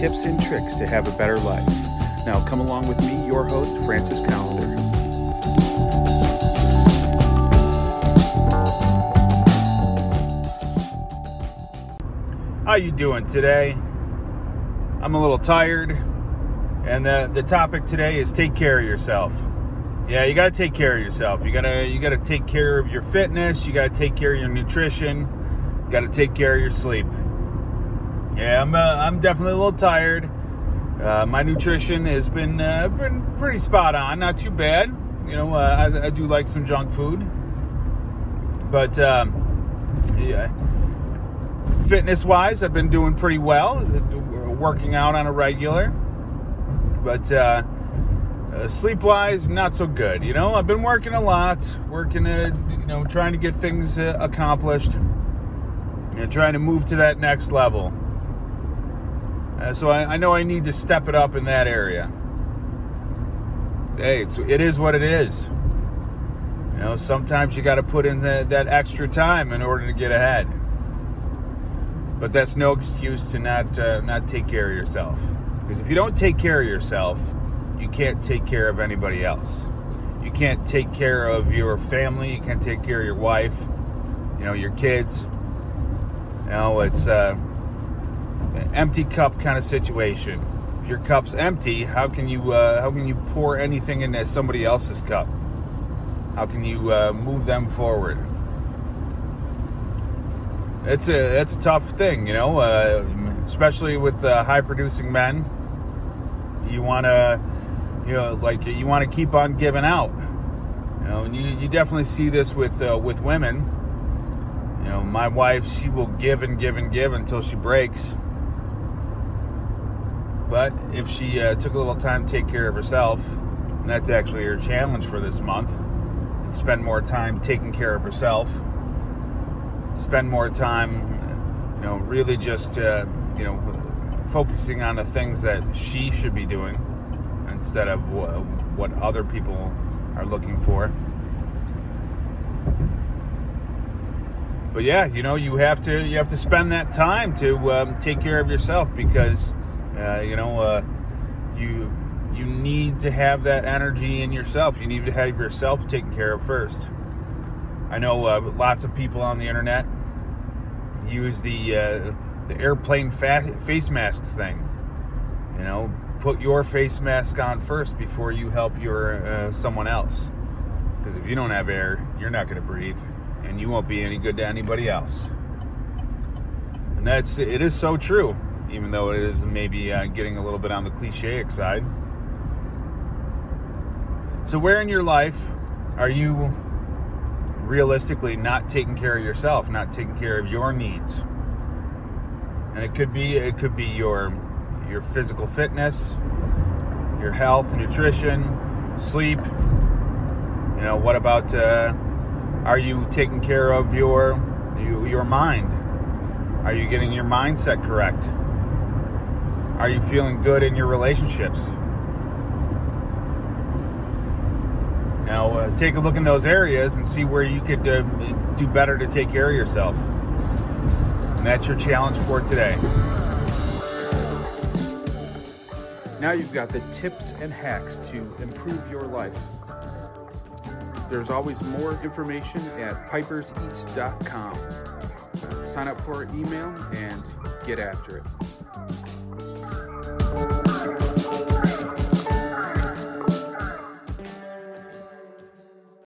tips and tricks to have a better life. Now, come along with me, your host, Francis Callender. How you doing today? I'm a little tired, and the the topic today is take care of yourself. Yeah, you gotta take care of yourself. You gotta you gotta take care of your fitness. You gotta take care of your nutrition. You gotta take care of your sleep. Yeah, I'm uh, I'm definitely a little tired. Uh, my nutrition has been uh, been pretty spot on, not too bad. You know, uh, I, I, do like some junk food, but um, yeah, fitness wise, I've been doing pretty well, working out on a regular. But uh, uh, sleep wise, not so good. You know, I've been working a lot, working, uh, you know, trying to get things accomplished, and trying to move to that next level. Uh, so I, I, know I need to step it up in that area. Hey, it's, it is what it is. You know, sometimes you got to put in the, that extra time in order to get ahead. But that's no excuse to not uh, not take care of yourself. Because if you don't take care of yourself, you can't take care of anybody else. You can't take care of your family. You can't take care of your wife. You know, your kids. You know, it's. Uh, empty cup kind of situation. If your cup's empty, how can you uh, how can you pour anything into somebody else's cup? How can you uh, move them forward? It's a it's a tough thing, you know, uh, especially with uh, high producing men. You want to, you know, like you want to keep on giving out. You know, and you, you definitely see this with uh, with women. You know, my wife, she will give and give and give until she breaks but if she uh, took a little time to take care of herself, and that's actually her challenge for this month, spend more time taking care of herself, spend more time, you know, really just, uh, you know, focusing on the things that she should be doing instead of what other people are looking for. But yeah, you know, you have to you have to spend that time to um, take care of yourself because uh, you know, uh, you you need to have that energy in yourself. You need to have yourself taken care of first. I know uh, lots of people on the internet use the uh, the airplane fa- face mask thing. You know, put your face mask on first before you help your uh, someone else. Because if you don't have air, you're not going to breathe, and you won't be any good to anybody else. And that's it is so true even though it is maybe uh, getting a little bit on the cliche side. So, where in your life are you realistically not taking care of yourself, not taking care of your needs? And it could be it could be your your physical fitness, your health, nutrition, sleep. You know, what about uh, are you taking care of your your mind? Are you getting your mindset correct? Are you feeling good in your relationships? Now, uh, take a look in those areas and see where you could uh, do better to take care of yourself. And that's your challenge for today. Now you've got the tips and hacks to improve your life. There's always more information at piperseats.com. Sign up for our email and get after it.